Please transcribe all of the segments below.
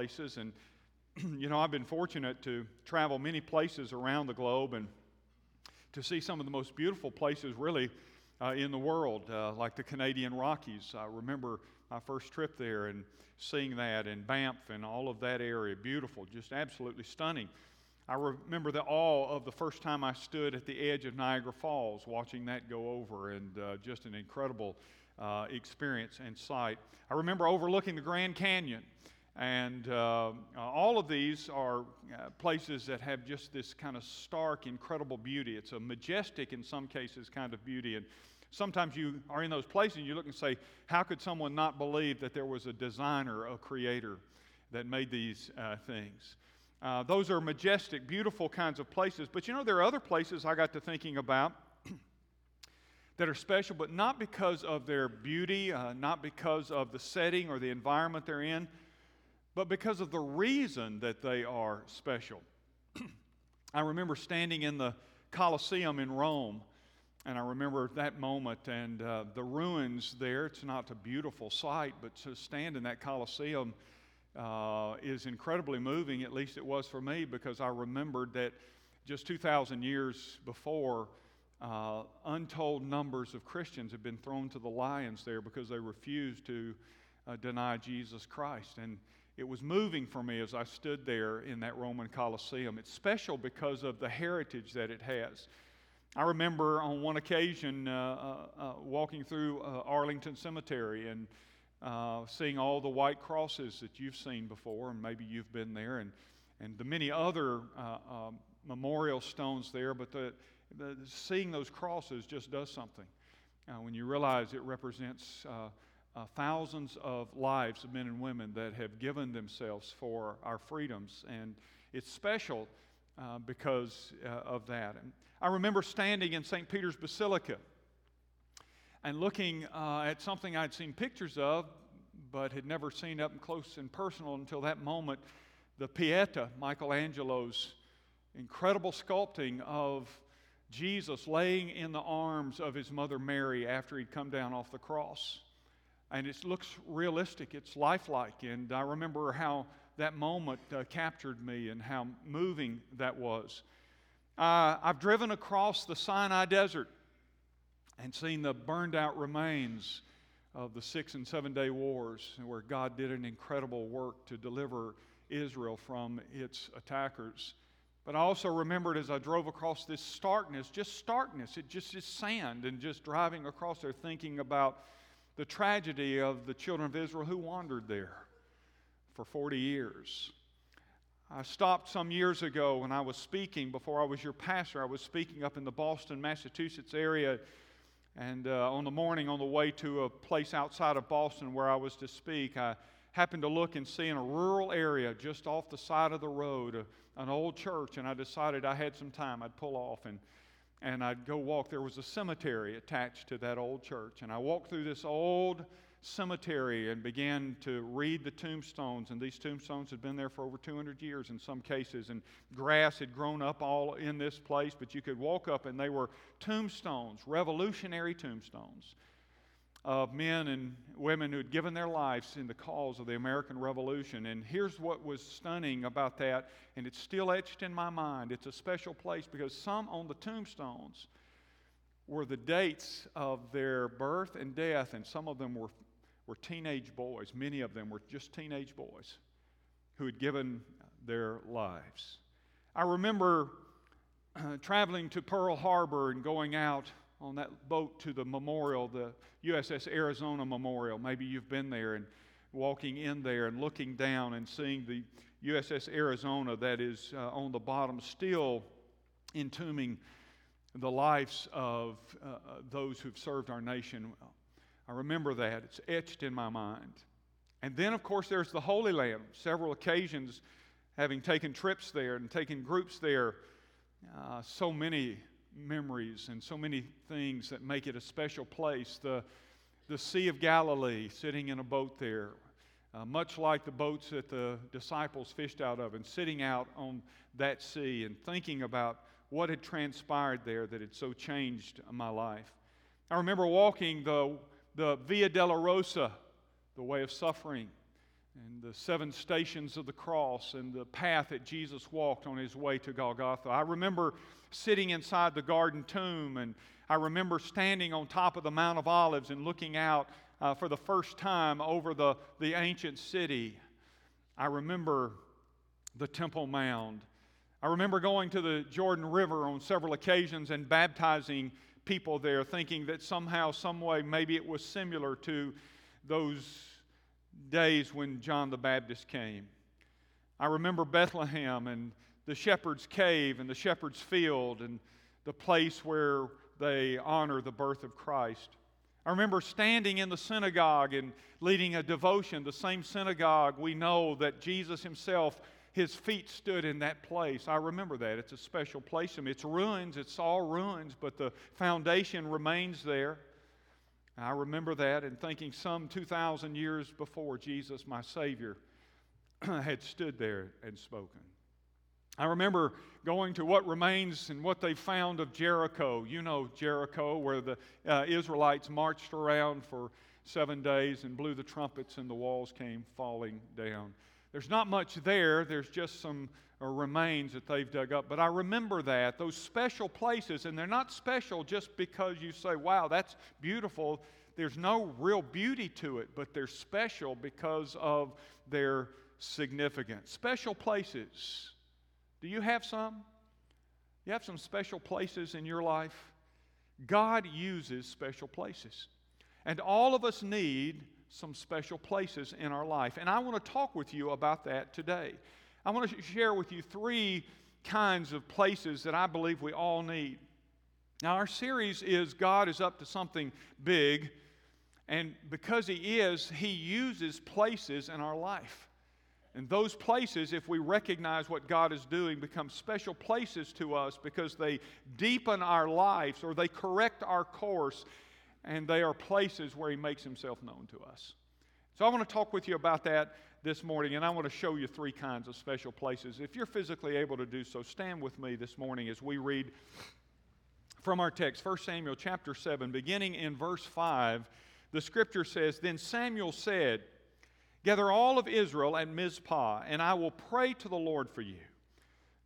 places. And, you know, I've been fortunate to travel many places around the globe and to see some of the most beautiful places, really, uh, in the world, uh, like the Canadian Rockies. I remember my first trip there and seeing that, and Banff and all of that area. Beautiful, just absolutely stunning. I remember the awe of the first time I stood at the edge of Niagara Falls, watching that go over, and uh, just an incredible uh, experience and sight. I remember overlooking the Grand Canyon. And uh, all of these are uh, places that have just this kind of stark, incredible beauty. It's a majestic, in some cases, kind of beauty. And sometimes you are in those places and you look and say, How could someone not believe that there was a designer, a creator that made these uh, things? Uh, those are majestic, beautiful kinds of places. But you know, there are other places I got to thinking about that are special, but not because of their beauty, uh, not because of the setting or the environment they're in, but because of the reason that they are special. I remember standing in the Colosseum in Rome, and I remember that moment and uh, the ruins there. It's not a beautiful sight, but to stand in that Colosseum uh, is incredibly moving, at least it was for me, because I remembered that just 2,000 years before, uh, untold numbers of Christians had been thrown to the lions there because they refused to uh, deny Jesus Christ. And it was moving for me as I stood there in that Roman Colosseum. It's special because of the heritage that it has. I remember on one occasion uh, uh, uh walking through uh, Arlington Cemetery and uh, seeing all the white crosses that you've seen before, and maybe you've been there, and, and the many other uh, um, memorial stones there, but the, the, seeing those crosses just does something. When you realize it represents uh, uh, thousands of lives of men and women that have given themselves for our freedoms, and it's special uh, because of that. And I remember standing in St. Peter's Basilica and looking uh, at something I'd seen pictures of, but had never seen up close and personal until that moment the Pieta, Michelangelo's incredible sculpting of Jesus laying in the arms of his mother Mary after he'd come down off the cross. And it looks realistic, it's lifelike. And I remember how that moment uh, captured me and how moving that was. Uh, I've driven across the Sinai Desert and seen the burned out remains of the six and seven day wars, where God did an incredible work to deliver Israel from its attackers. But I also remembered as I drove across this starkness, just starkness, it just is sand, and just driving across there thinking about the tragedy of the children of Israel who wandered there for 40 years. I stopped some years ago when I was speaking, before I was your pastor, I was speaking up in the Boston, Massachusetts area and uh, on the morning, on the way to a place outside of Boston where I was to speak, I happened to look and see in a rural area just off the side of the road a, an old church, and I decided I had some time. I'd pull off and, and I'd go walk. There was a cemetery attached to that old church, and I walked through this old cemetery and began to read the tombstones. And these tombstones had been there for over 200 years in some cases, and grass had grown up all in this place. But you could walk up, and they were tombstones, revolutionary tombstones of men and women who had given their lives in the cause of the American Revolution. And here's what was stunning about that, and it's still etched in my mind. It's a special place because some on the tombstones were the dates of their birth and death, and some of them were were teenage boys. Many of them were just teenage boys who had given their lives. I remember uh, traveling to Pearl Harbor and going out on that boat to the memorial, the USS Arizona Memorial. Maybe you've been there and walking in there and looking down and seeing the USS Arizona that is uh, on the bottom, still entombing the lives of uh, uh those who've served our nation I remember that. It's etched in my mind. And then, of course, there's the Holy Land. Several occasions having taken trips there and taken groups there. Uh, so many memories and so many things that make it a special place. The, the Sea of Galilee, sitting in a boat there, uh, much like the boats that the disciples fished out of, and sitting out on that sea and thinking about what had transpired there that had so changed my life. I remember walking the the Via Dolorosa, the way of suffering, and the seven stations of the cross and the path that Jesus walked on his way to Golgotha. I remember sitting inside the garden tomb, and I remember standing on top of the Mount of Olives and looking out uh, for the first time over the, the ancient city. I remember the Temple Mount. I remember going to the Jordan River on several occasions and baptizing people there, thinking that somehow, some way, maybe it was similar to those days when John the Baptist came. I remember Bethlehem and the shepherd's cave and the shepherd's field and the place where they honor the birth of Christ. I remember standing in the synagogue and leading a devotion, the same synagogue we know that Jesus himself, his feet stood in that place. I remember that. It's a special place to me. It's ruins, it's all ruins, but the foundation remains there. I remember that and thinking some 2,000 years before Jesus, my Savior, had stood there and spoken. I remember going to what remains and what they found of Jericho. You know Jericho, where the uh, Israelites marched around for seven days and blew the trumpets and the walls came falling down. There's not much there, there's just some uh, remains that they've dug up. But I remember that, those special places, and they're not special just because you say, wow, that's beautiful. There's no real beauty to it, but they're special because of their significance. Special places do you have some? You have some special places in your life? God uses special places. And all of us need some special places in our life. And I want to talk with you about that today. I want to share with you three kinds of places that I believe we all need. Now, our series is God is up to something big. And because He is, He uses places in our life. And those places, if we recognize what God is doing, become special places to us because they deepen our lives or they correct our course, and they are places where He makes Himself known to us. So I want to talk with you about that this morning, and I want to show you three kinds of special places. If you're physically able to do so, stand with me this morning as we read from our text, 1 Samuel chapter 7, beginning in verse 5. The scripture says, Then Samuel said, Gather all of Israel at Mizpah, and I will pray to the Lord for you.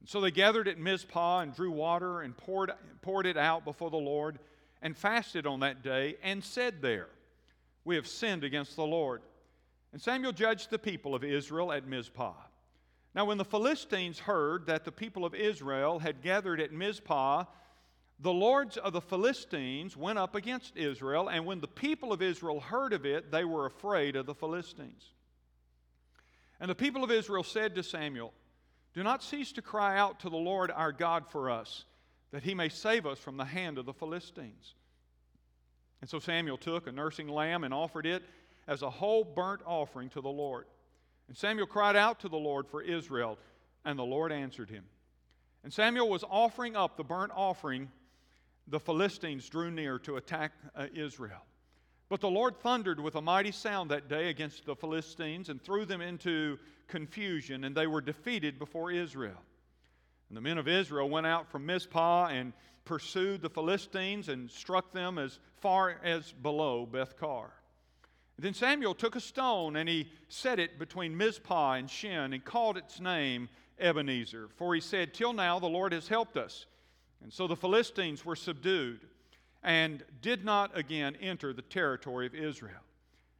And so they gathered at Mizpah and drew water and poured, poured it out before the Lord and fasted on that day and said there, We have sinned against the Lord. And Samuel judged the people of Israel at Mizpah. Now, when the Philistines heard that the people of Israel had gathered at Mizpah, the lords of the Philistines went up against Israel, and when the people of Israel heard of it, they were afraid of the Philistines. And the people of Israel said to Samuel, Do not cease to cry out to the Lord our God for us, that he may save us from the hand of the Philistines. And so Samuel took a nursing lamb and offered it as a whole burnt offering to the Lord. And Samuel cried out to the Lord for Israel, and the Lord answered him. And Samuel was offering up the burnt offering, the Philistines drew near to attack uh, Israel. But the Lord thundered with a mighty sound that day against the Philistines and threw them into confusion, and they were defeated before Israel. And the men of Israel went out from Mizpah and pursued the Philistines and struck them as far as below Bethkar. Then Samuel took a stone and he set it between Mizpah and Shen and called its name Ebenezer, for he said, Till now the Lord has helped us. And so the Philistines were subdued and did not again enter the territory of Israel.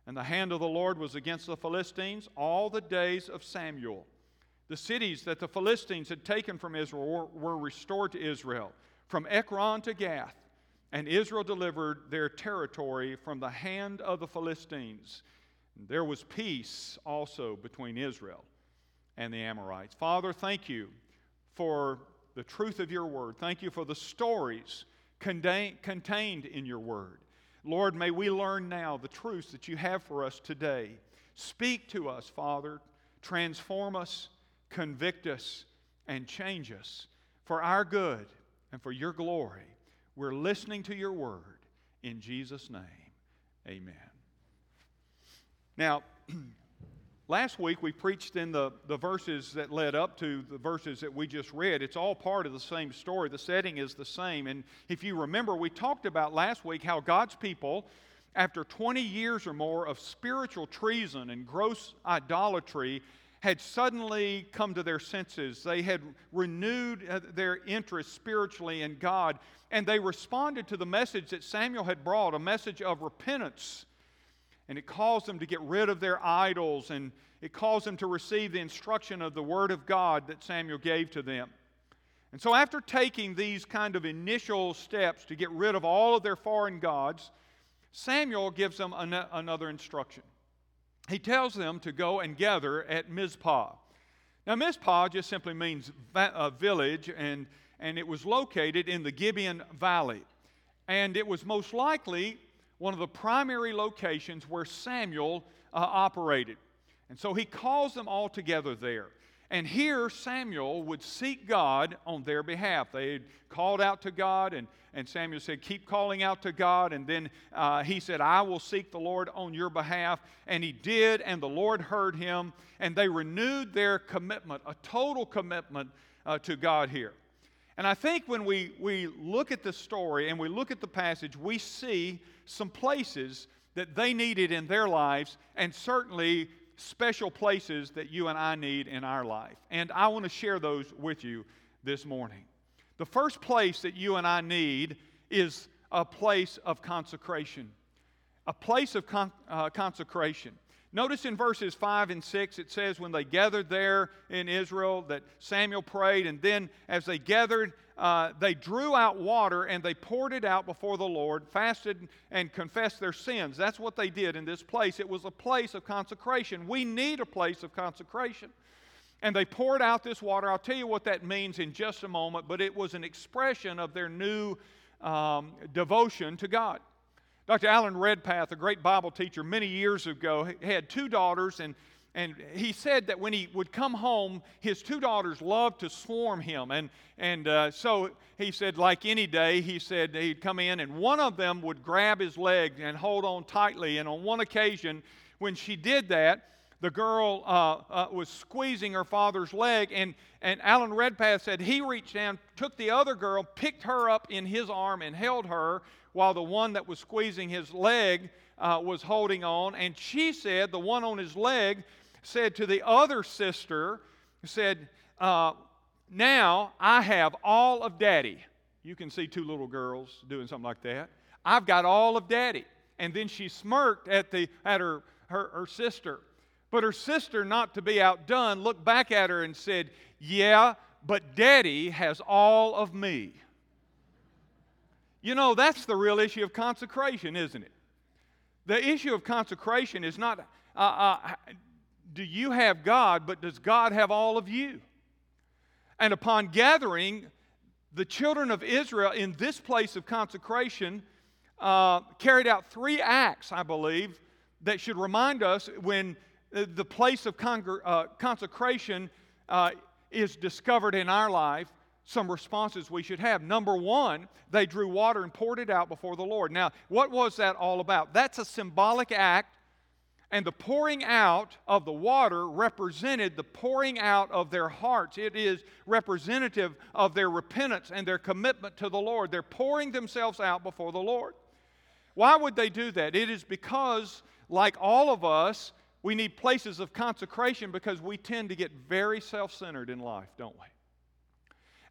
And the hand of the Lord was against the Philistines all the days of Samuel. The cities that the Philistines had taken from Israel were, were restored to Israel, from Ekron to Gath, and Israel delivered their territory from the hand of the Philistines. There was peace also between Israel and the Amorites. Father, thank you for the truth of your word. Thank you for the stories contained in your word. Lord, may we learn now the truths that you have for us today. Speak to us, Father. Transform us, convict us, and change us for our good and for your glory. We're listening to your word. In Jesus' name, amen. Now, Last week we preached in the, the verses that led up to the verses that we just read. It's all part of the same story. The setting is the same. And if you remember, we talked about last week how God's people after 20 years or more of spiritual treason and gross idolatry, had suddenly come to their senses. They had renewed uh, their interest spiritually in God, and they responded to the message that Samuel had brought a message of repentance. And it caused them to get rid of their idols, and it caused them to receive the instruction of the Word of God that Samuel gave to them. And so, after taking these kind of initial steps to get rid of all of their foreign gods, Samuel gives them an- another instruction he tells them to go and gather at Mizpah. Now, Mizpah just simply means va- village, and, and it was located in the Gibeon Valley. And it was most likely one of the primary locations where Samuel uh, operated. And so he calls them all together there. And here Samuel would seek God on their behalf. They had called out to God, and, and Samuel said, Keep calling out to God. And then uh, he said, I will seek the Lord on your behalf. And he did, and the Lord heard him. And they renewed their commitment, a total commitment uh, to God here. And I think when we, we look at the story and we look at the passage, we see some places that they needed in their lives, and certainly special places that you and I need in our life. And I want to share those with you this morning. The first place that you and I need is a place of consecration. A place of con- uh, consecration. Notice in verses 5 and 6, it says, When they gathered there in Israel, that Samuel prayed, and then as they gathered, uh, they drew out water and they poured it out before the Lord, fasted and confessed their sins. That's what they did in this place. It was a place of consecration. We need a place of consecration. And they poured out this water. I'll tell you what that means in just a moment, but it was an expression of their new um, devotion to God. Dr. Alan Redpath, a great Bible teacher, many years ago, had two daughters, and, and he said that when he would come home, his two daughters loved to swarm him. And, and uh, so he said, like any day, he said he'd come in, and one of them would grab his leg and hold on tightly. And on one occasion, when she did that, the girl uh, uh, was squeezing her father's leg, and, and Alan Redpath said he reached down, took the other girl, picked her up in his arm, and held her while the one that was squeezing his leg uh, was holding on. And she said, the one on his leg, said to the other sister, said, uh, Now I have all of daddy. You can see two little girls doing something like that. I've got all of daddy. And then she smirked at, the, at her, her, her sister. But her sister, not to be outdone, looked back at her and said, Yeah, but daddy has all of me. You know, that's the real issue of consecration, isn't it? The issue of consecration is not uh, uh, do you have God, but does God have all of you? And upon gathering, the children of Israel in this place of consecration uh, carried out three acts, I believe, that should remind us when the place of con- uh, consecration uh, is discovered in our life some responses we should have. Number one, they drew water and poured it out before the Lord. Now, what was that all about? That's a symbolic act, and the pouring out of the water represented the pouring out of their hearts. It is representative of their repentance and their commitment to the Lord. They're pouring themselves out before the Lord. Why would they do that? It is because, like all of us, we need places of consecration because we tend to get very self centered in life, don't we?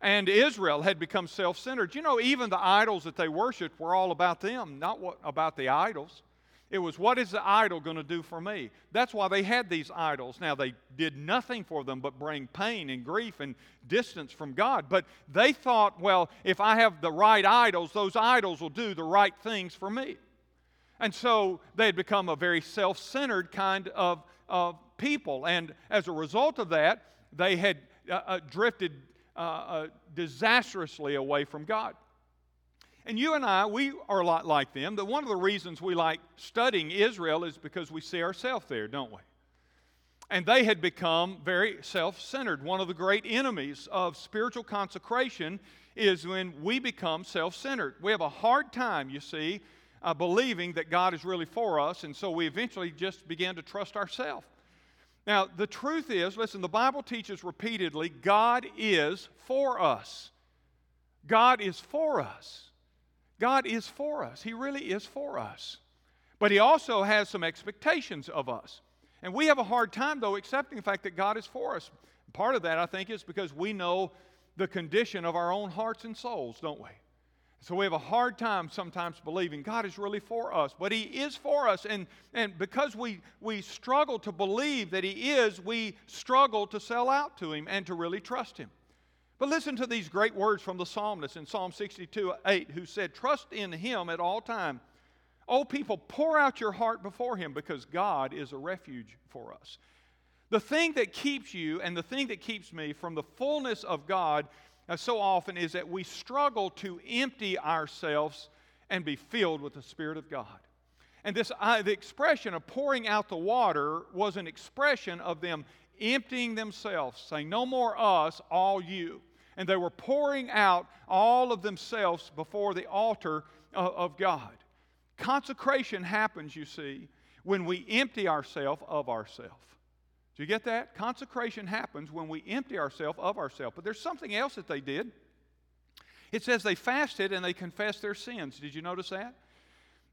And Israel had become self centered. You know, even the idols that they worshiped were all about them, not what, about the idols. It was, what is the idol going to do for me? That's why they had these idols. Now, they did nothing for them but bring pain and grief and distance from God. But they thought, well, if I have the right idols, those idols will do the right things for me. And so they had become a very self centered kind of, of people. And as a result of that, they had uh, uh, drifted uh, uh, disastrously away from God. And you and I, we are a lot like them. That one of the reasons we like studying Israel is because we see ourselves there, don't we? And they had become very self centered. One of the great enemies of spiritual consecration is when we become self centered. We have a hard time, you see, uh, believing that God is really for us, and so we eventually just begin to trust ourselves. Now, the truth is, listen, the Bible teaches repeatedly God is for us. God is for us. God is for us. He really is for us. But He also has some expectations of us. And we have a hard time, though, accepting the fact that God is for us. Part of that, I think, is because we know the condition of our own hearts and souls, don't we? So we have a hard time sometimes believing God is really for us, but He is for us. And, and because we, we struggle to believe that He is, we struggle to sell out to Him and to really trust Him. But listen to these great words from the psalmist in Psalm 62 8, who said, Trust in Him at all time. Oh, people, pour out your heart before Him because God is a refuge for us. The thing that keeps you and the thing that keeps me from the fullness of God uh, so often is that we struggle to empty ourselves and be filled with the Spirit of God. And this, uh, the expression of pouring out the water was an expression of them emptying themselves, saying, No more us, all you. And they were pouring out all of themselves before the altar of, God. Consecration happens, you see, when we empty ourselves of ourselves. Do you get that? Consecration happens when we empty ourselves of ourselves. But there's something else that they did. It says they fasted and they confessed their sins. Did you notice that?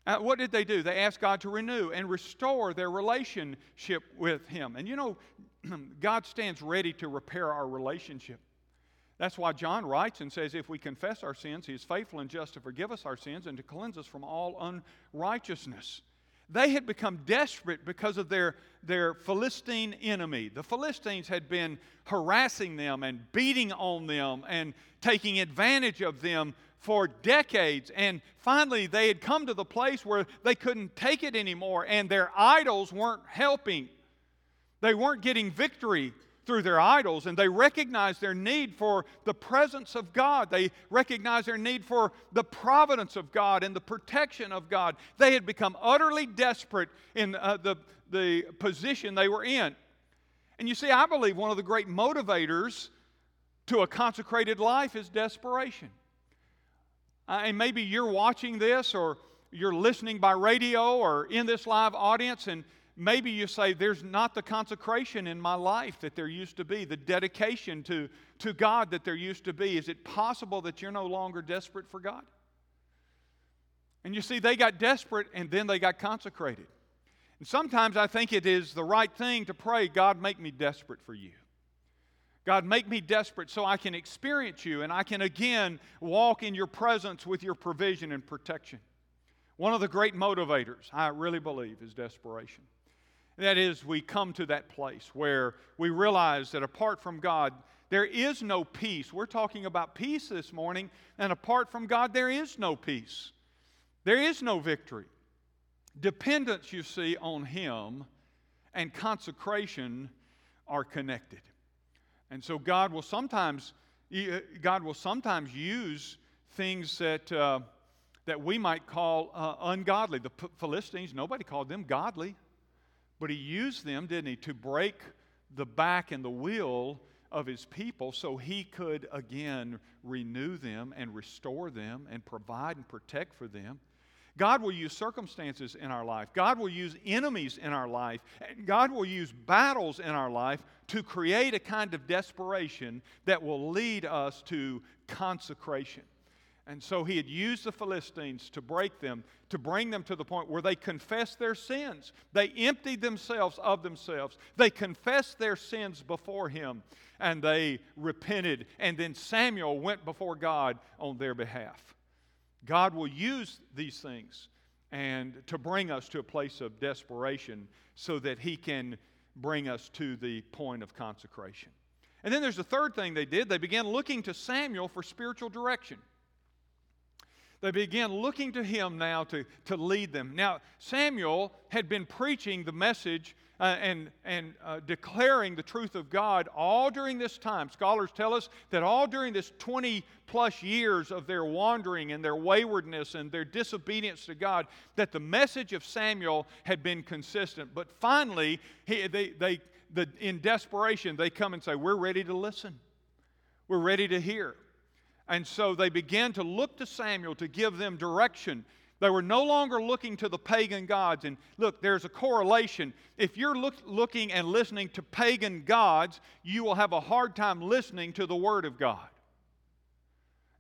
Uh, what did they do? They asked God to renew and restore their relationship with Him. And you know, God stands ready to repair our relationship. That's why John writes and says, If we confess our sins, He is faithful and just to forgive us our sins and to cleanse us from all unrighteousness. They had become desperate because of their, their Philistine enemy. The Philistines had been harassing them and beating on them and taking advantage of them for decades. And finally, they had come to the place where they couldn't take it anymore, and their idols weren't helping. They weren't getting victory through their idols, and they recognize their need for the presence of God. They recognize their need for the providence of God and the protection of God. They had become utterly desperate in uh, the, the position they were in. And you see, I believe one of the great motivators to a consecrated life is desperation. Uh, and maybe you're watching this or you're listening by radio or in this live audience, and maybe you say, There's not the consecration in my life that there used to be, the dedication to, to God that there used to be. Is it possible that you're no longer desperate for God? And you see, they got desperate and then they got consecrated. And sometimes I think it is the right thing to pray, God, make me desperate for you. God, make me desperate so I can experience you and I can again walk in your presence with your provision and protection. One of the great motivators, I really believe, is desperation. That is, we come to that place where we realize that apart from God, there is no peace. We're talking about peace this morning, and apart from God, there is no peace. There is no victory. Dependence, you see, on Him and consecration are connected. And so God will sometimes, uh, God will sometimes use things that, uh, that we might call uh, ungodly. The Philistines, nobody called them godly. But he used them, didn't he, to break the back and the will of his people so he could again renew them and restore them and provide and protect for them. God will use circumstances in our life. God will use enemies in our life. God will use battles in our life to create a kind of desperation that will lead us to consecration. And so he had used the Philistines to break them, to bring them to the point where they confessed their sins. They emptied themselves of themselves. They confessed their sins before him and they repented. And then Samuel went before God on their behalf. God will use these things and to bring us to a place of desperation so that he can bring us to the point of consecration. And then there's the third thing they did. They began looking to Samuel for spiritual direction. They began looking to him now to, to lead them. Now, Samuel had been preaching the message uh, and, and uh, declaring the truth of God all during this time. Scholars tell us that all during this 20 plus years of their wandering and their waywardness and their disobedience to God, that the message of Samuel had been consistent. But finally, he, they, they, the, in desperation, they come and say, We're ready to listen, we're ready to hear. And so they began to look to Samuel to give them direction. They were no longer looking to the pagan gods. And look, there's a correlation. If you're look, looking and listening to pagan gods, you will have a hard time listening to the Word of God.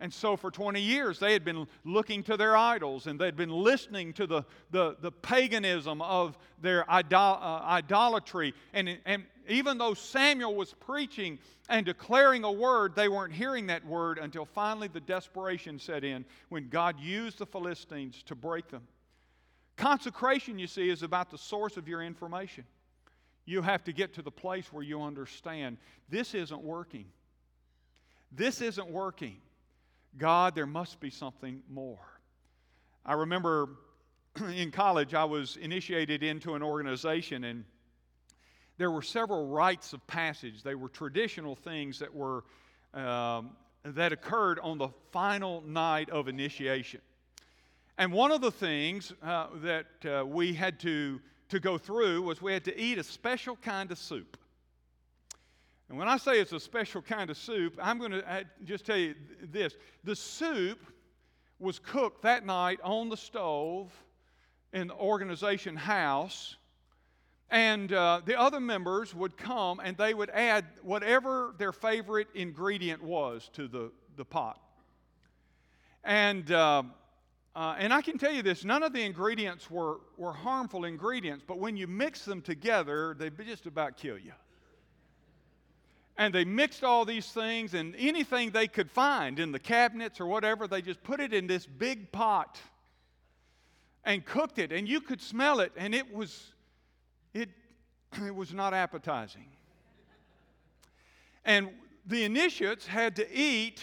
And so, for 20 years, they had been looking to their idols and they'd been listening to the, the, the paganism of their idol, uh, idolatry. And, and even though Samuel was preaching and declaring a word, they weren't hearing that word until finally the desperation set in when God used the Philistines to break them. Consecration, you see, is about the source of your information. You have to get to the place where you understand this isn't working. This isn't working. God, there must be something more. I remember in college, I was initiated into an organization, and there were several rites of passage. They were traditional things that were um, that occurred on the final night of initiation. And one of the things uh, that uh, we had to, to go through was we had to eat a special kind of soup. And when I say it's a special kind of soup, I'm going to uh, just tell you this. The soup was cooked that night on the stove in the organization house. And uh, the other members would come and they would add whatever their favorite ingredient was to the, the pot. And, uh, uh, and I can tell you this none of the ingredients were, were harmful ingredients, but when you mix them together, they just about kill you and they mixed all these things and anything they could find in the cabinets or whatever, they just put it in this big pot and cooked it. And you could smell it, and it was, it, it was not appetizing. And the initiates had to eat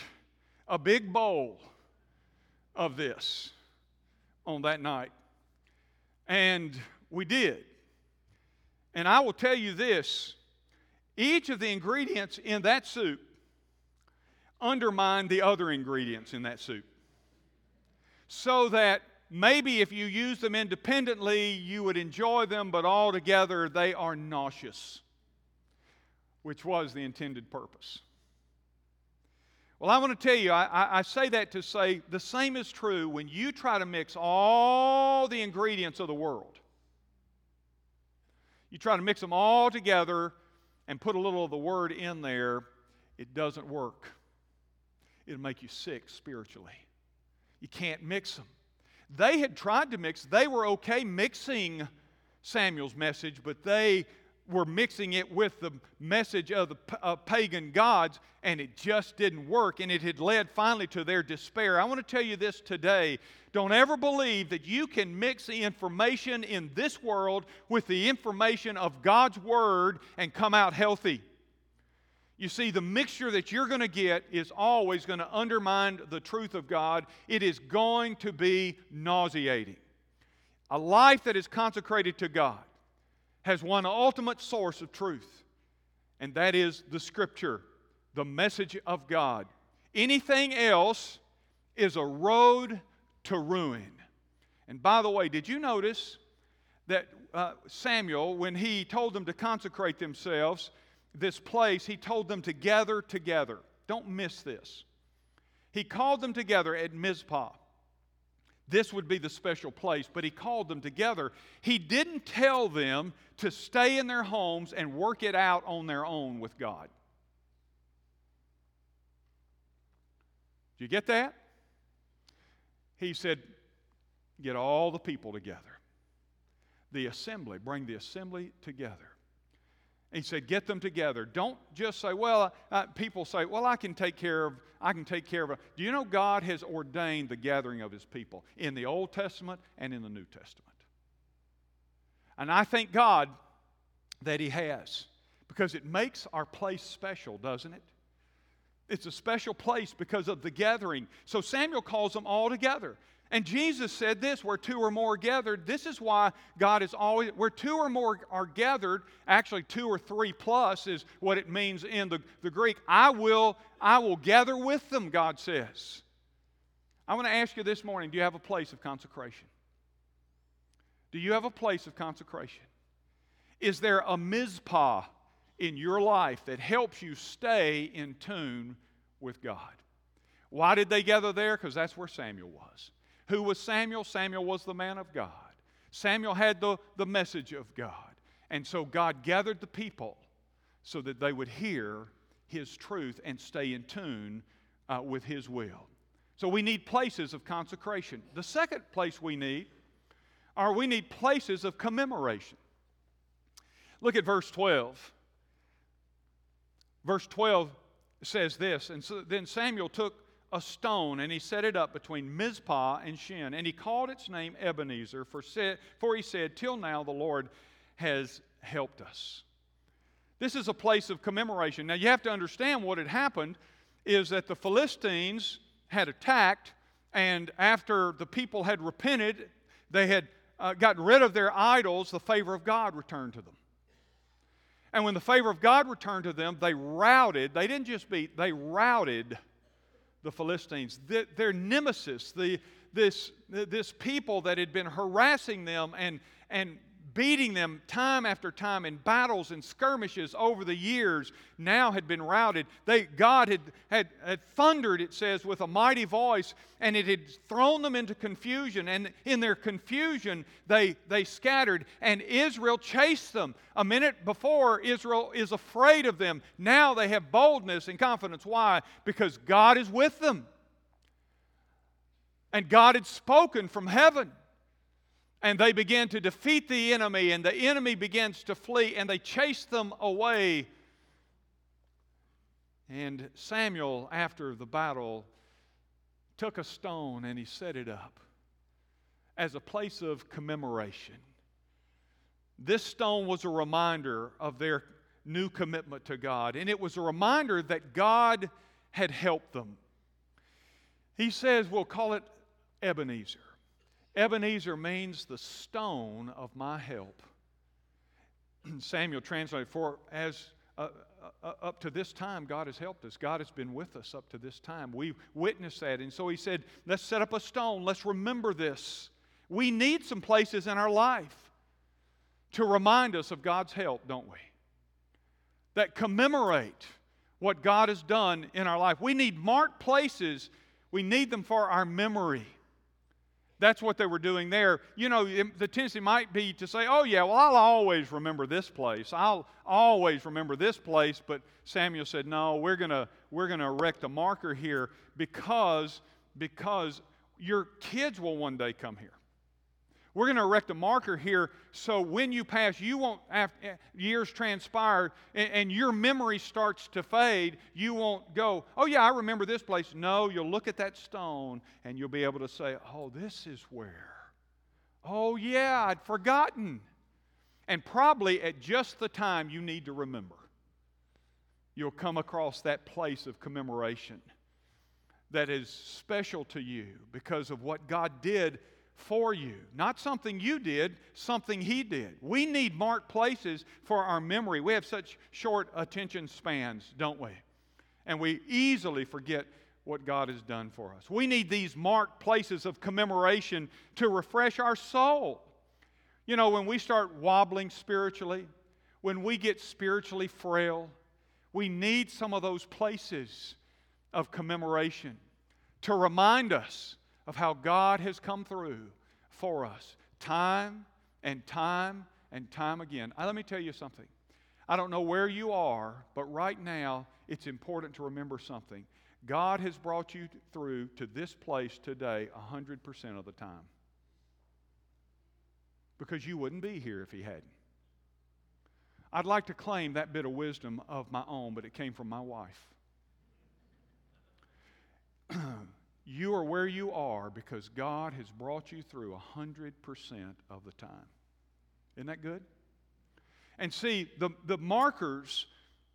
a big bowl of this on that night. And we did. And I will tell you this each of the ingredients in that soup undermined the other ingredients in that soup. So that maybe if you use them independently, you would enjoy them, but altogether they are nauseous, which was the intended purpose. Well, I want to tell you, I, I, say that to say the same is true when you try to mix all the ingredients of the world. You try to mix them all together and put a little of the word in there, it doesn't work. It'll make you sick spiritually. You can't mix them. They had tried to mix, they were okay mixing Samuel's message, but they were mixing it with the message of the uh, pagan gods, and it just didn't work. And it had led finally to their despair. I want to tell you this today. Don't ever believe that you can mix the information in this world with the information of God's Word and come out healthy. You see, the mixture that you're going to get is always going to undermine the truth of God. It is going to be nauseating. A life that is consecrated to God has one ultimate source of truth, and that is the Scripture, the message of God. Anything else is a road to ruin. And by the way, did you notice that uh, Samuel, when he told them to consecrate themselves, this place, he told them to gather together. Don't miss this. He called them together at Mizpah this would be the special place, but he called them together. He didn't tell them to stay in their homes and work it out on their own with God. Do you get that? He said, Get all the people together. The assembly, bring the assembly together. He said, get them together. Don't just say, well, uh, people say, well, I can take care of, I can take care of. Do you know God has ordained the gathering of his people in the Old Testament and in the New Testament? And I thank God that he has because it makes our place special, doesn't it? It's a special place because of the gathering. So Samuel calls them all together. And Jesus said this where two or more gathered, this is why God is always, where two or more are gathered, actually two or three plus is what it means in the, the Greek. I will, I will gather with them, God says. I want to ask you this morning do you have a place of consecration? Do you have a place of consecration? Is there a Mizpah in your life that helps you stay in tune with God? Why did they gather there? Because that's where Samuel was. Who was Samuel? Samuel was the man of God. Samuel had the, the message of God. And so God gathered the people so that they would hear his truth and stay in tune uh, with his will. So we need places of consecration. The second place we need are we need places of commemoration. Look at verse 12. Verse 12 says this, and so then Samuel took a stone and he set it up between Mizpah and Shen, and he called its name Ebenezer, for, said, for he said, Till now the Lord has helped us. This is a place of commemoration. Now you have to understand what had happened is that the Philistines had attacked, and after the people had repented, they had uh, gotten rid of their idols, the favor of God returned to them. And when the favor of God returned to them, they routed, they didn't just beat, they routed the Philistines. The, their nemesis, the, this, this people that had been harassing them and, and beating them time after time in battles and skirmishes over the years, now had been routed. They, God had, had, had thundered, it says, with a mighty voice, and it had thrown them into confusion. And in their confusion, they, they scattered, and Israel chased them. A minute before, Israel is afraid of them. Now they have boldness and confidence. Why? Because God is with them. And God had spoken from heaven. And they begin to defeat the enemy, and the enemy begins to flee, and they chase them away. And Samuel, after the battle, took a stone and he set it up as a place of commemoration. This stone was a reminder of their new commitment to God, and it was a reminder that God had helped them. He says, we'll call it Ebenezer. Ebenezer means the stone of my help. Samuel translated, For as uh, uh, up to this time, God has helped us. God has been with us up to this time. We've witnessed that. And so he said, Let's set up a stone. Let's remember this. We need some places in our life to remind us of God's help, don't we? That commemorate what God has done in our life. We need marked places, we need them for our memory. That's what they were doing there. You know, the tendency might be to say, oh, yeah, well, I'll always remember this place. I'll always remember this place. But Samuel said, no, we're going to we're gonna erect a marker here because, because your kids will one day come here. We're going to erect a marker here so when you pass, you won't, after eh, years transpire and, and, your memory starts to fade, you won't go, oh, yeah, I remember this place. No, you'll look at that stone and you'll be able to say, oh, this is where. Oh, yeah, I'd forgotten. And probably at just the time you need to remember, you'll come across that place of commemoration that is special to you because of what God did for you. Not something you did, something He did. We need marked places for our memory. We have such short attention spans, don't we? And we easily forget what God has done for us. We need these marked places of commemoration to refresh our soul. You know, when we start wobbling spiritually, when we get spiritually frail, we need some of those places of commemoration to remind us of how God has come through for us time and time and time again. let me tell you something. I don't know where you are, but right now it's important to remember something. God has brought you through to this place today 100% of the time. Because you wouldn't be here if He hadn't. I'd like to claim that bit of wisdom of my own, but it came from my wife. You are where you are because God has brought you through 100% of the time. Isn't that good? And see, the, the markers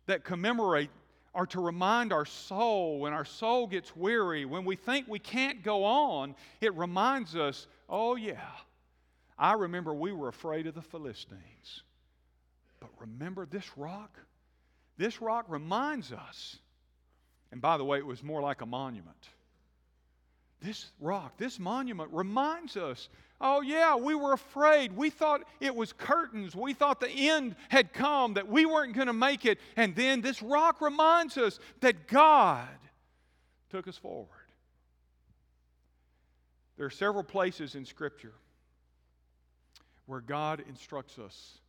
that commemorate are to remind our soul when our soul gets weary, when we think we can't go on, it reminds us, oh, yeah, I remember we were afraid of the Philistines. But remember this rock? This rock reminds us. And by the way, it was more like a monument. This rock, this monument reminds us oh, yeah, we were afraid. We thought it was curtains. We thought the end had come, that we weren't going to make it. And then this rock reminds us that God took us forward. There are several places in Scripture where God instructs us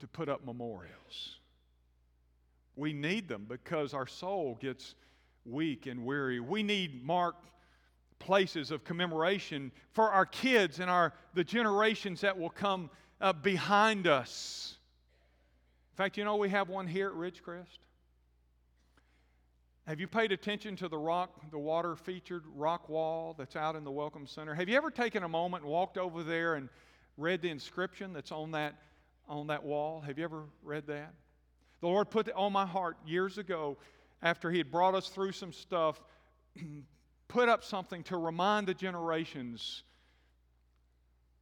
to put up memorials. We need them because our soul gets weak and weary. We need marked places of commemoration for our kids and our, the generations that will come uh, behind us. In fact, you know, we have one here at Ridgecrest. Have you paid attention to the rock, the water featured rock wall that's out in the Welcome Center? Have you ever taken a moment and walked over there and read the inscription that's on that, on that wall? Have you ever read that? The Lord put it on my heart years ago after He had brought us through some stuff, put up something to remind the generations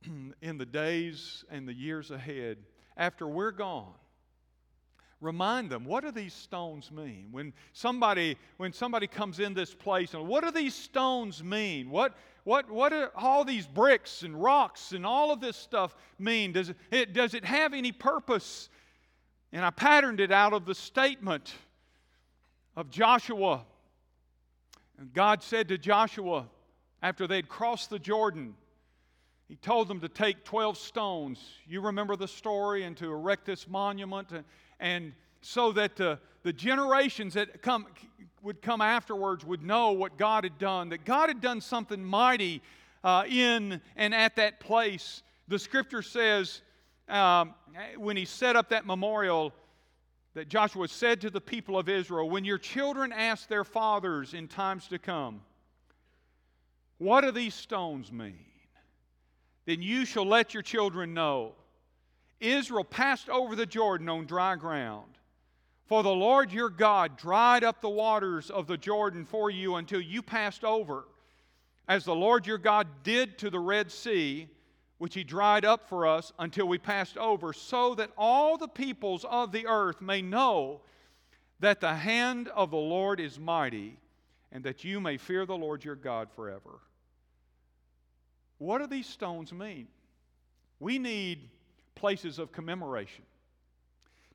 in the days and the years ahead. After we're gone remind them what do these stones mean? When somebody when somebody comes in this place and what do these stones mean? What what what do all these bricks and rocks and all of this stuff mean? Does it does it have any purpose? And i patterned it out of the statement of joshua and god said to joshua after they'd crossed the jordan he told them to take 12 stones you remember the story and to erect this monument and, so that the, the generations that come, would come afterwards would know what God had done, that God had done something mighty uh, in and at that place. The scripture says um, when he set up that memorial, that Joshua said to the people of Israel, When your children ask their fathers in times to come, What do these stones mean? Then you shall let your children know Israel passed over the Jordan on dry ground. For the Lord your God dried up the waters of the Jordan for you until you passed over, as the Lord your God did to the Red Sea, which he dried up for us until we passed over, so that all the peoples of the earth may know that the hand of the Lord is mighty, and that you may fear the Lord your God forever. What do these stones mean? We need places of commemoration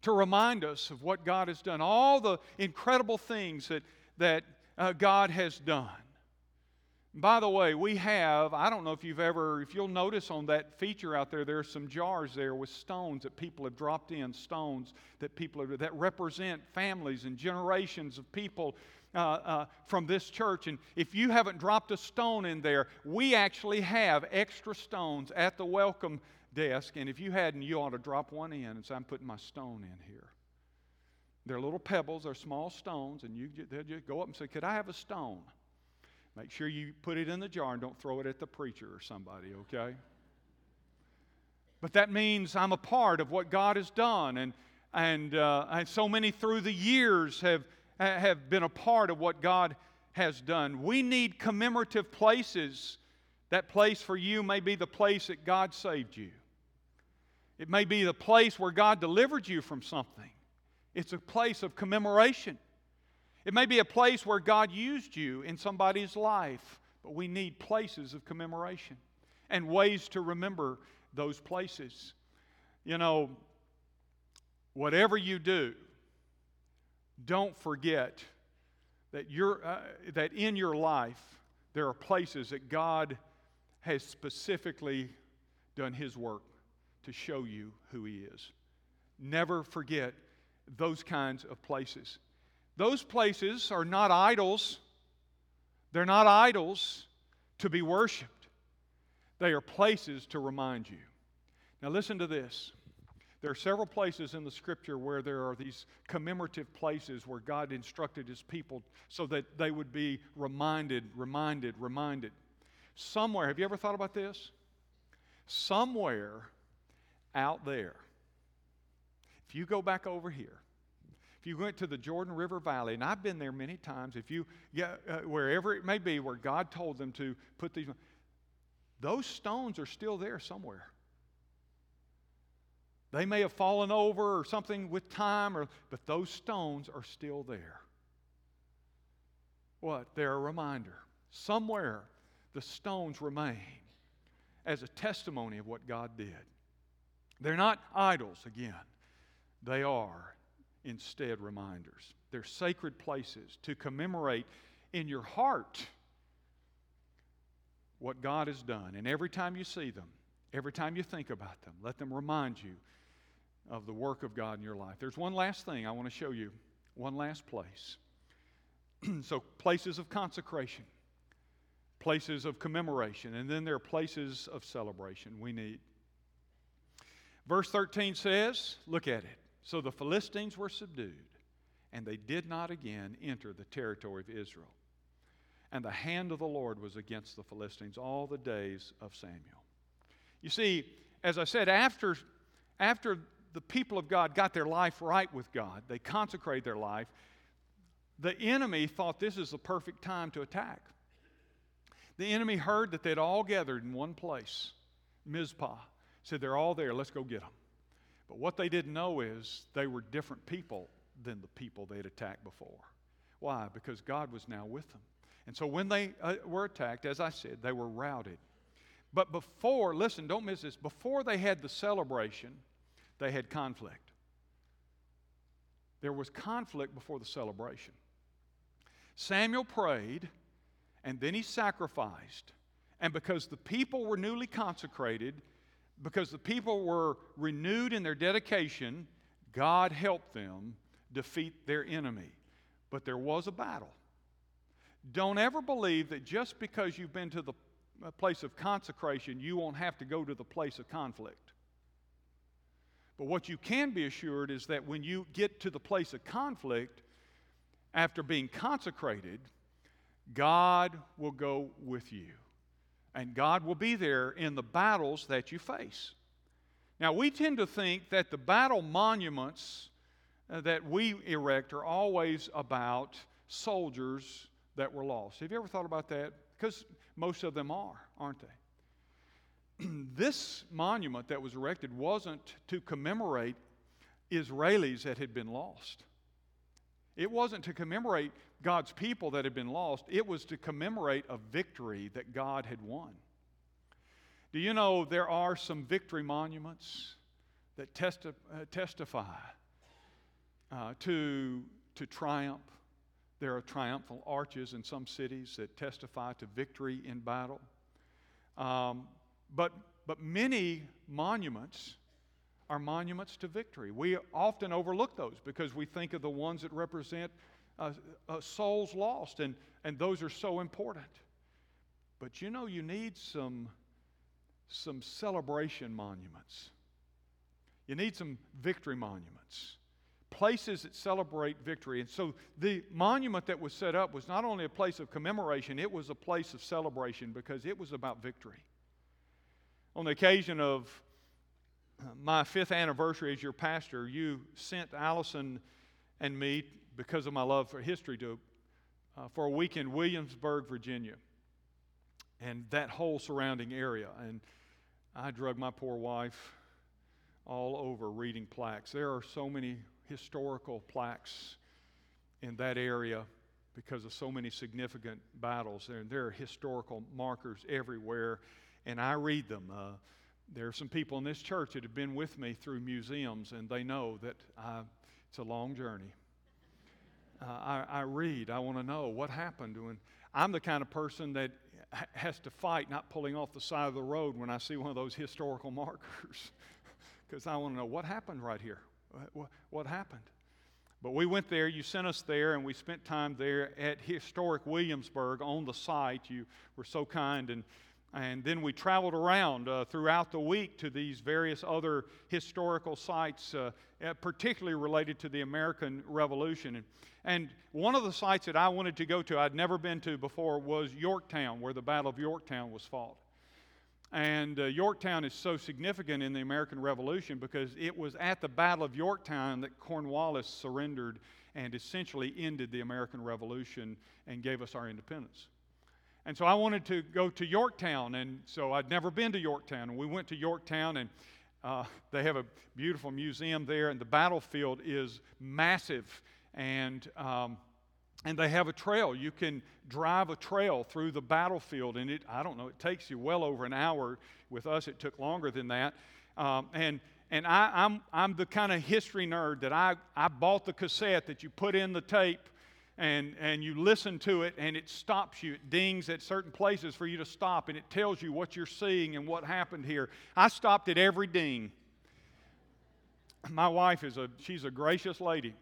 to remind us of what God has done, all the incredible things that, that uh, God has done. By the way, we have, I don't know if you've ever, if you'll notice on that feature out there, there are some jars there with stones that people have dropped in, stones that people have, that represent families and generations of people uh, uh, from this church. And if you haven't dropped a stone in there, we actually have extra stones at the welcome desk, and if you hadn't, you ought to drop one in and say, I'm putting my stone in here. They're little pebbles, they're small stones, and you, they'll just go up and say, Could I have a stone? Make sure you put it in the jar and don't throw it at the preacher or somebody, okay? But that means I'm a part of what God has done, and, and, uh, and so many through the years have, have been a part of what God has done. We need commemorative places. That place for you may be the place that God saved you. It may be the place where God delivered you from something. It's a place of commemoration. It may be a place where God used you in somebody's life, but we need places of commemoration and ways to remember those places. You know, whatever you do, don't forget that, you're, uh, that in your life there are places that God has specifically done His work to show you who He is. Never forget those kinds of places. Those places are not idols, they're not idols to be worshiped, they are places to remind you. Now, listen to this. There are several places in the scripture where there are these commemorative places where God instructed his people so that they would be reminded, reminded, reminded. Somewhere, have you ever thought about this? Somewhere out there. If you go back over here, if you went to the Jordan River Valley, and I've been there many times, if you, yeah, uh, wherever it may be where God told them to put these, those stones are still there somewhere. They may have fallen over or something with time, or, but those stones are still there. What? They're a reminder. Somewhere the stones remain as a testimony of what God did. They're not idols, again. They are instead reminders. They're sacred places to commemorate in your heart what God has done. And every time you see them, every time you think about them, let them remind you of the work of God in your life. There's one last thing I want to show you, one last place. so, places of consecration places of commemoration, and then there are places of celebration we need. Verse 13 says, look at it. So the Philistines were subdued, and they did not again enter the territory of Israel. And the hand of the Lord was against the Philistines all the days of Samuel. You see, as I said, after, after the people of God got their life right with God, they consecrated their life, the enemy thought this is the perfect time to attack. The enemy heard that they'd all gathered in one place, Mizpah. Said, They're all there, let's go get them. But what they didn't know is they were different people than the people they'd attacked before. Why? Because God was now with them. And so when they uh, were attacked, as I said, they were routed. But before, listen, don't miss this, before they had the celebration, they had conflict. There was conflict before the celebration. Samuel prayed, and then he sacrificed. And because the people were newly consecrated, because the people were renewed in their dedication, God helped them defeat their enemy. But there was a battle. Don't ever believe that just because you've been to the uh, place of consecration, you won't have to go to the place of conflict. But what you can be assured is that when you get to the place of conflict, after being consecrated, God will go with you. And God will be there in the battles that you face. Now, we tend to think that the battle monuments uh, that we erect are always about soldiers that were lost. Have you ever thought about that? Because most of them are, aren't they? this monument that was erected wasn't to commemorate Israelis that had been lost. It wasn't to commemorate God's people that had been lost, it was to commemorate a victory that God had won. Do you know there are some victory monuments that testi- uh, testify uh, to, to triumph? There are triumphal arches in some cities that testify to victory in battle. Um, but, but many monuments are monuments to victory. We often overlook those because we think of the ones that represent uh, uh, souls lost, and, and those are so important. But you know, you need some, some celebration monuments. You need some victory monuments, places that celebrate victory. And so the monument that was set up was not only a place of commemoration, it was a place of celebration because it was about victory. On the occasion of my fifth anniversary as your pastor, you sent Allison and me because of my love for history to, uh, for a week in Williamsburg, Virginia, and that whole surrounding area. And I drug my poor wife all over reading plaques. There are so many historical plaques in that area because of so many significant battles. There, there are historical markers everywhere, and I read them. Uh, there are some people in this church that have been with me through museums, and they know that I, it's a long journey uh, I, I read. I want to know what happened. When I'm the kind of person that has to fight not pulling off the side of the road when I see one of those historical markers because I want to know what happened right here. What, what, happened? But we went there, you sent us there, and we spent time there at historic Williamsburg on the site. You were so kind and and then we traveled around uh, throughout the week to these various other historical sites, uh, particularly related to the American Revolution. And, and, one of the sites that I wanted to go to, I'd never been to before, was Yorktown, where the Battle of Yorktown was fought. And uh, Yorktown is so significant in the American Revolution because it was at the Battle of Yorktown that Cornwallis surrendered and essentially ended the American Revolution and gave us our independence. And so I wanted to go to Yorktown, and so I'd never been to Yorktown. And we went to Yorktown, and uh, they have a beautiful museum there, and the battlefield is massive. And, um, and they have a trail. You can drive a trail through the battlefield, and it, I don't know, it takes you well over an hour. With us, it took longer than that. Um, and and I, I'm, I'm the kind of history nerd that I, I bought the cassette that you put in the tape and, and you listen to it and it stops you. It dings at certain places for you to stop and it tells you what you're seeing and what happened here. I stopped at every ding. My wife is a, she's a gracious lady.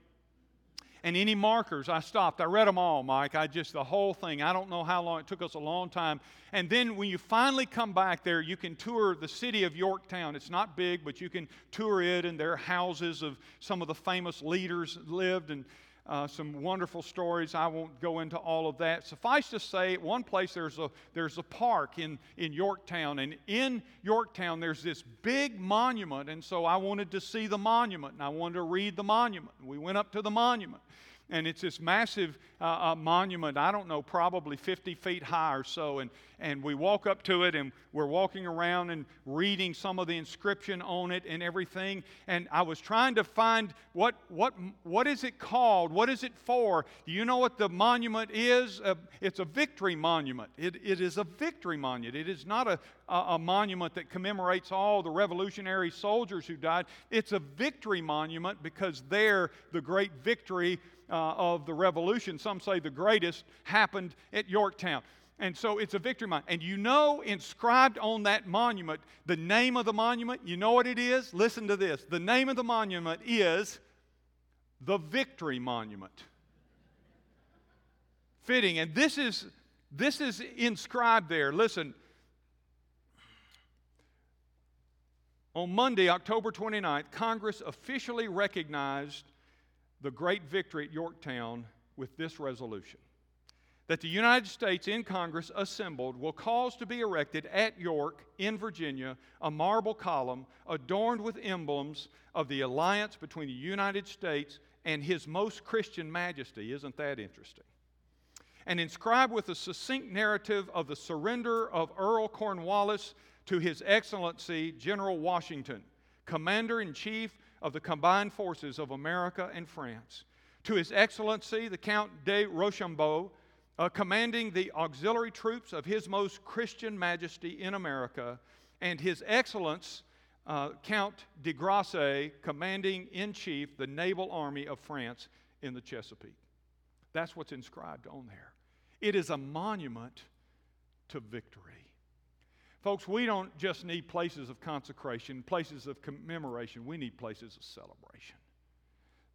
And any markers, I stopped. I read them all, Mike. I just, the whole thing. I don't know how long. It took us a long time. And then when you finally come back there, you can tour the city of Yorktown. It's not big, but you can tour it, and there are houses of some of the famous leaders lived. And uh, some wonderful stories. I won't go into all of that. Suffice to say, at one place there's a, there's a park in, in Yorktown, and in Yorktown there's this big monument, and so I wanted to see the monument, and I wanted to read the monument. We went up to the monument and it's this massive uh, uh, monument, I don't know, probably 50 feet high or so. And, and we walk up to it and we're walking around and reading some of the inscription on it and everything. And I was trying to find what, what, what is it called? What is it for? Do you know what the monument is? Uh, it's a victory monument. It, it is a victory monument. It is not a, a, a monument that commemorates all the revolutionary soldiers who died. It's a victory monument because there the great victory uh, of the revolution, some say the greatest, happened at Yorktown. And so it's a victory monument. And you know, inscribed on that monument, the name of the monument, you know what it is? Listen to this. The name of the monument is the Victory Monument. Fitting. And this is this is inscribed there. Listen. On Monday, October 29th, Congress officially recognized the great victory at Yorktown with this resolution that the United States in Congress assembled will cause to be erected at York in Virginia a marble column adorned with emblems of the alliance between the United States and His Most Christian Majesty. Isn't that interesting? And inscribed with a succinct narrative of the surrender of Earl Cornwallis to His Excellency General Washington, Commander in Chief of the combined forces of America and France. To His Excellency, the Count de Rochambeau, uh, commanding the auxiliary troops of His Most Christian Majesty in America, and His Excellence, uh, Count de Grasse, commanding in chief the naval army of France in the Chesapeake. That's what's inscribed on there. It is a monument to victory. Folks, we don't just need places of consecration, places of commemoration, we need places of celebration.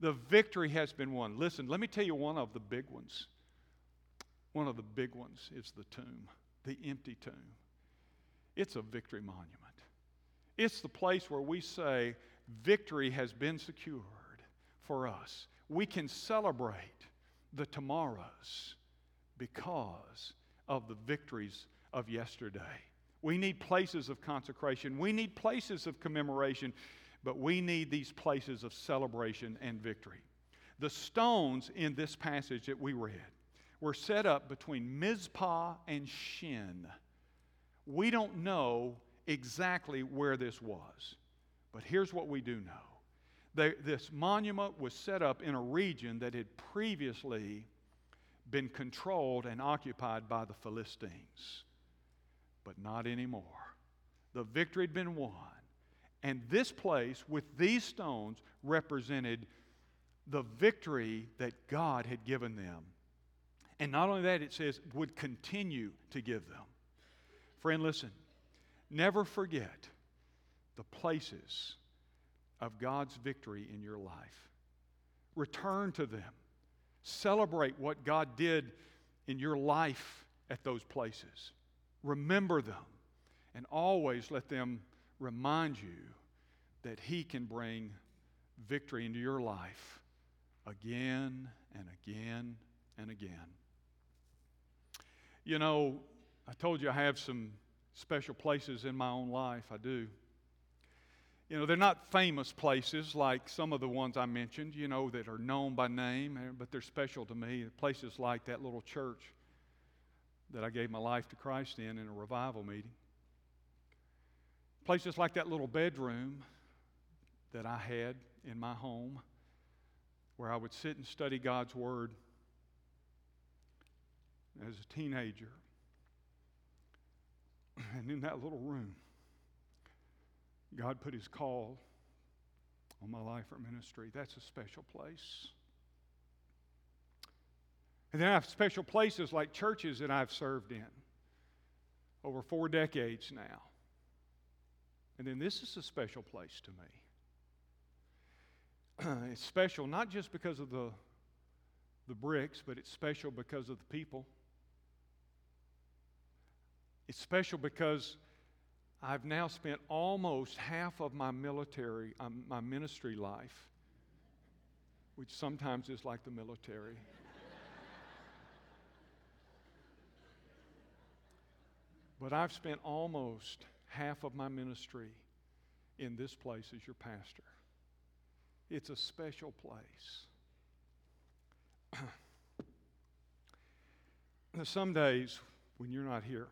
The victory has been won. Listen, let me tell you one of the big ones. One of the big ones is the tomb, the empty tomb. It's a victory monument. It's the place where we say victory has been secured for us. We can celebrate the tomorrows because of the victories of yesterday. We need places of consecration. We need places of commemoration, but we need these places of celebration and victory. The stones in this passage that we read were set up between Mizpah and Shen. We don't know exactly where this was, but here's what we do know. They, this monument was set up in a region that had previously been controlled and occupied by the Philistines but not anymore. The victory had been won. And this place, with these stones, represented the victory that God had given them. And not only that, it says, would continue to give them. Friend, listen, never forget the places of God's victory in your life. Return to them. Celebrate what God did in your life at those places. Remember them and always let them remind you that He can bring victory into your life again and again and again. You know, I told you I have some special places in my own life. I do. You know, they're not famous places like some of the ones I mentioned, you know, that are known by name, eh, but they're special to me. Places like that little church that I gave my life to Christ in in a revival meeting. Places like that little bedroom that I had in my home where I would sit and study God's Word as a teenager. And in that little room, God put His call on my life for ministry. That's a special place. And then I have special places like churches that I've served in over four decades now. And then this is a special place to me. it's special not just because of the the bricks, but it's special because of the people. It's special because I've now spent almost half of my military, um, my ministry life, which sometimes is like the military. but I've spent almost half of my ministry in this place as your pastor. It's a special place. Some days when you're not here,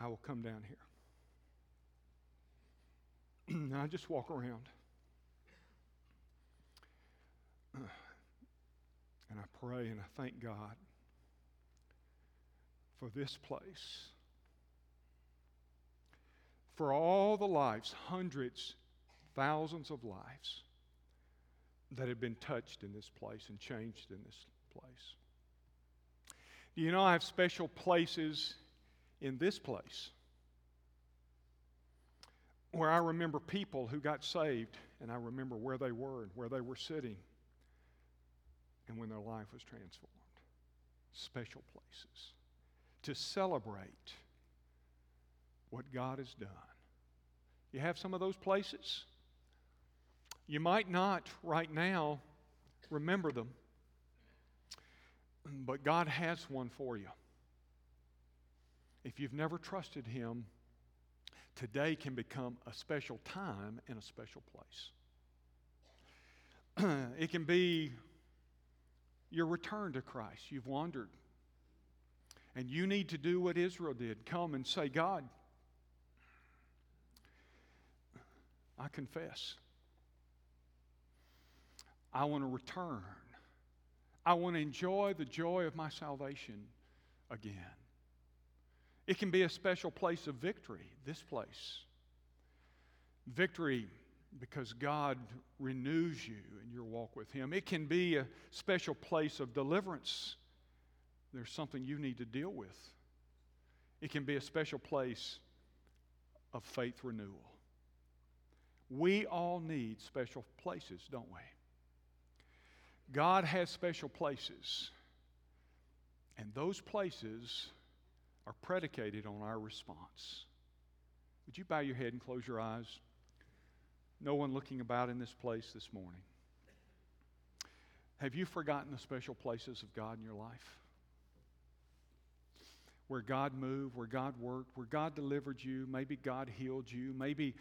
I will come down here. and I just walk around. And I pray and I thank God for this place. For all the lives, hundreds, thousands of lives that have been touched in this place and changed in this place. Do you know I have special places in this place where I remember people who got saved and I remember where they were and where they were sitting and when their life was transformed. Special places to celebrate what God has done. You have some of those places? You might not right now remember them, but God has one for you. If you've never trusted Him, today can become a special time and a special place. it can be your return to Christ. You've wandered. And you need to do what Israel did come and say, God, I confess. I want to return. I want to enjoy the joy of my salvation again. It can be a special place of victory, this place. Victory because God renews you in your walk with Him. It can be a special place of deliverance. There's something you need to deal with. It can be a special place of faith renewal. We all need special places, don't we? God has special places, and those places are predicated on our response. Would you bow your head and close your eyes? No one looking about in this place this morning. Have you forgotten the special places of God in your life? Where God moved, where God worked, where God delivered you, maybe God healed you, maybe,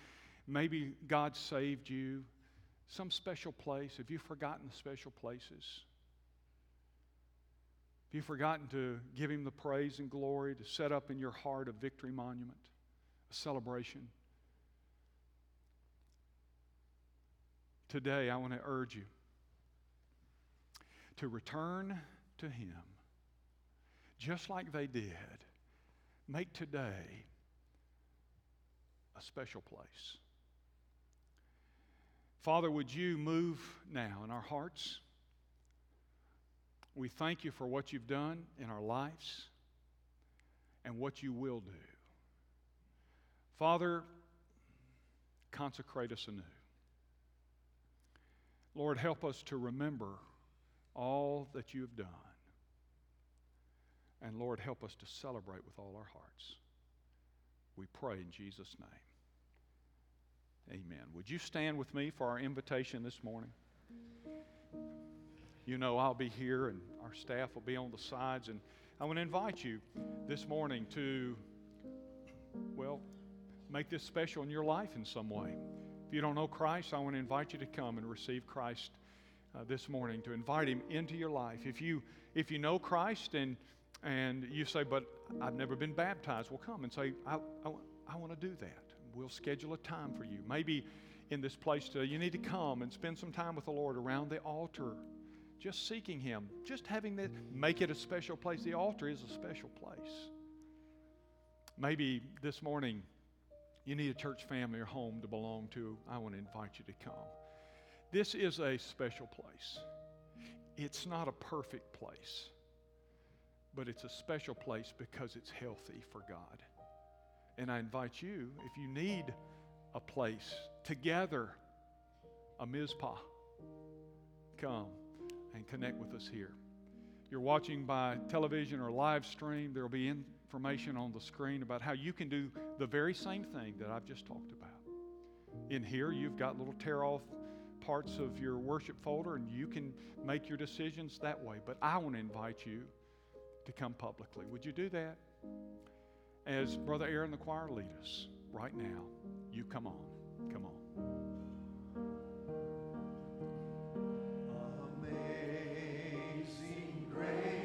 maybe God saved you, some special place? Have you forgotten the special places? Have you forgotten to give Him the praise and glory, to set up in your heart a victory monument, a celebration? Today, I want to urge you to return to Him just like they did. Make today a special place. Father, would you move now in our hearts? We thank you for what you've done in our lives and what you will do. Father, consecrate us anew. Lord, help us to remember all that you have done. And Lord, help us to celebrate with all our hearts. We pray in Jesus' name. Amen. Would you stand with me for our invitation this morning? You know, I'll be here and our staff will be on the sides. And I want to invite you this morning to, well, make this special in your life in some way. If you don't know Christ, I want to invite you to come and receive Christ uh, this morning, to invite Him into your life. If you, if you know Christ and, and you say, but I've never been baptized, well, come and say, I, I, I want to do that. We'll schedule a time for you. Maybe in this place today, you need to come and spend some time with the Lord around the altar, just seeking Him, just having that, make it a special place. The altar is a special place. Maybe this morning you need a church family or home to belong to. I want to invite you to come. This is a special place. It's not a perfect place, but it's a special place because it's healthy for God. And I invite you, if you need a place to gather a Mizpah, come and connect with us here. You're watching by television or live stream, there will be information on the screen about how you can do the very same thing that I've just talked about. In here, you've got little tear off parts of your worship folder, and you can make your decisions that way. But I want to invite you to come publicly. Would you do that? As Brother Aaron the choir lead us right now, you come on. Come on. Amazing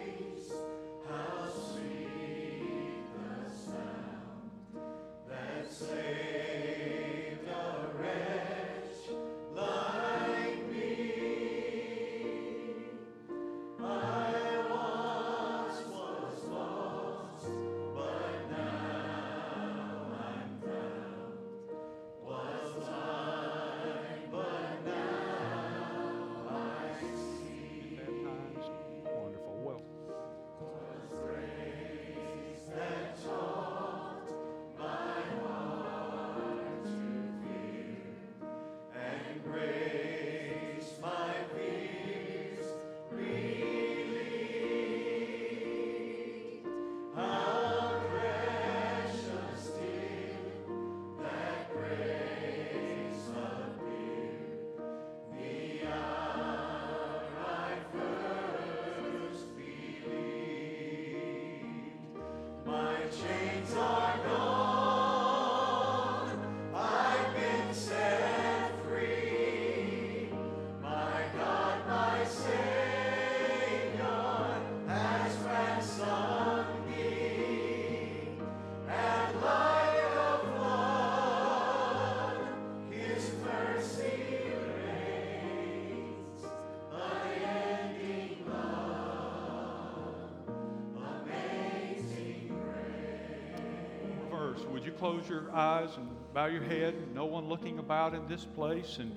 close your eyes and bow your head? No one looking about in this place. And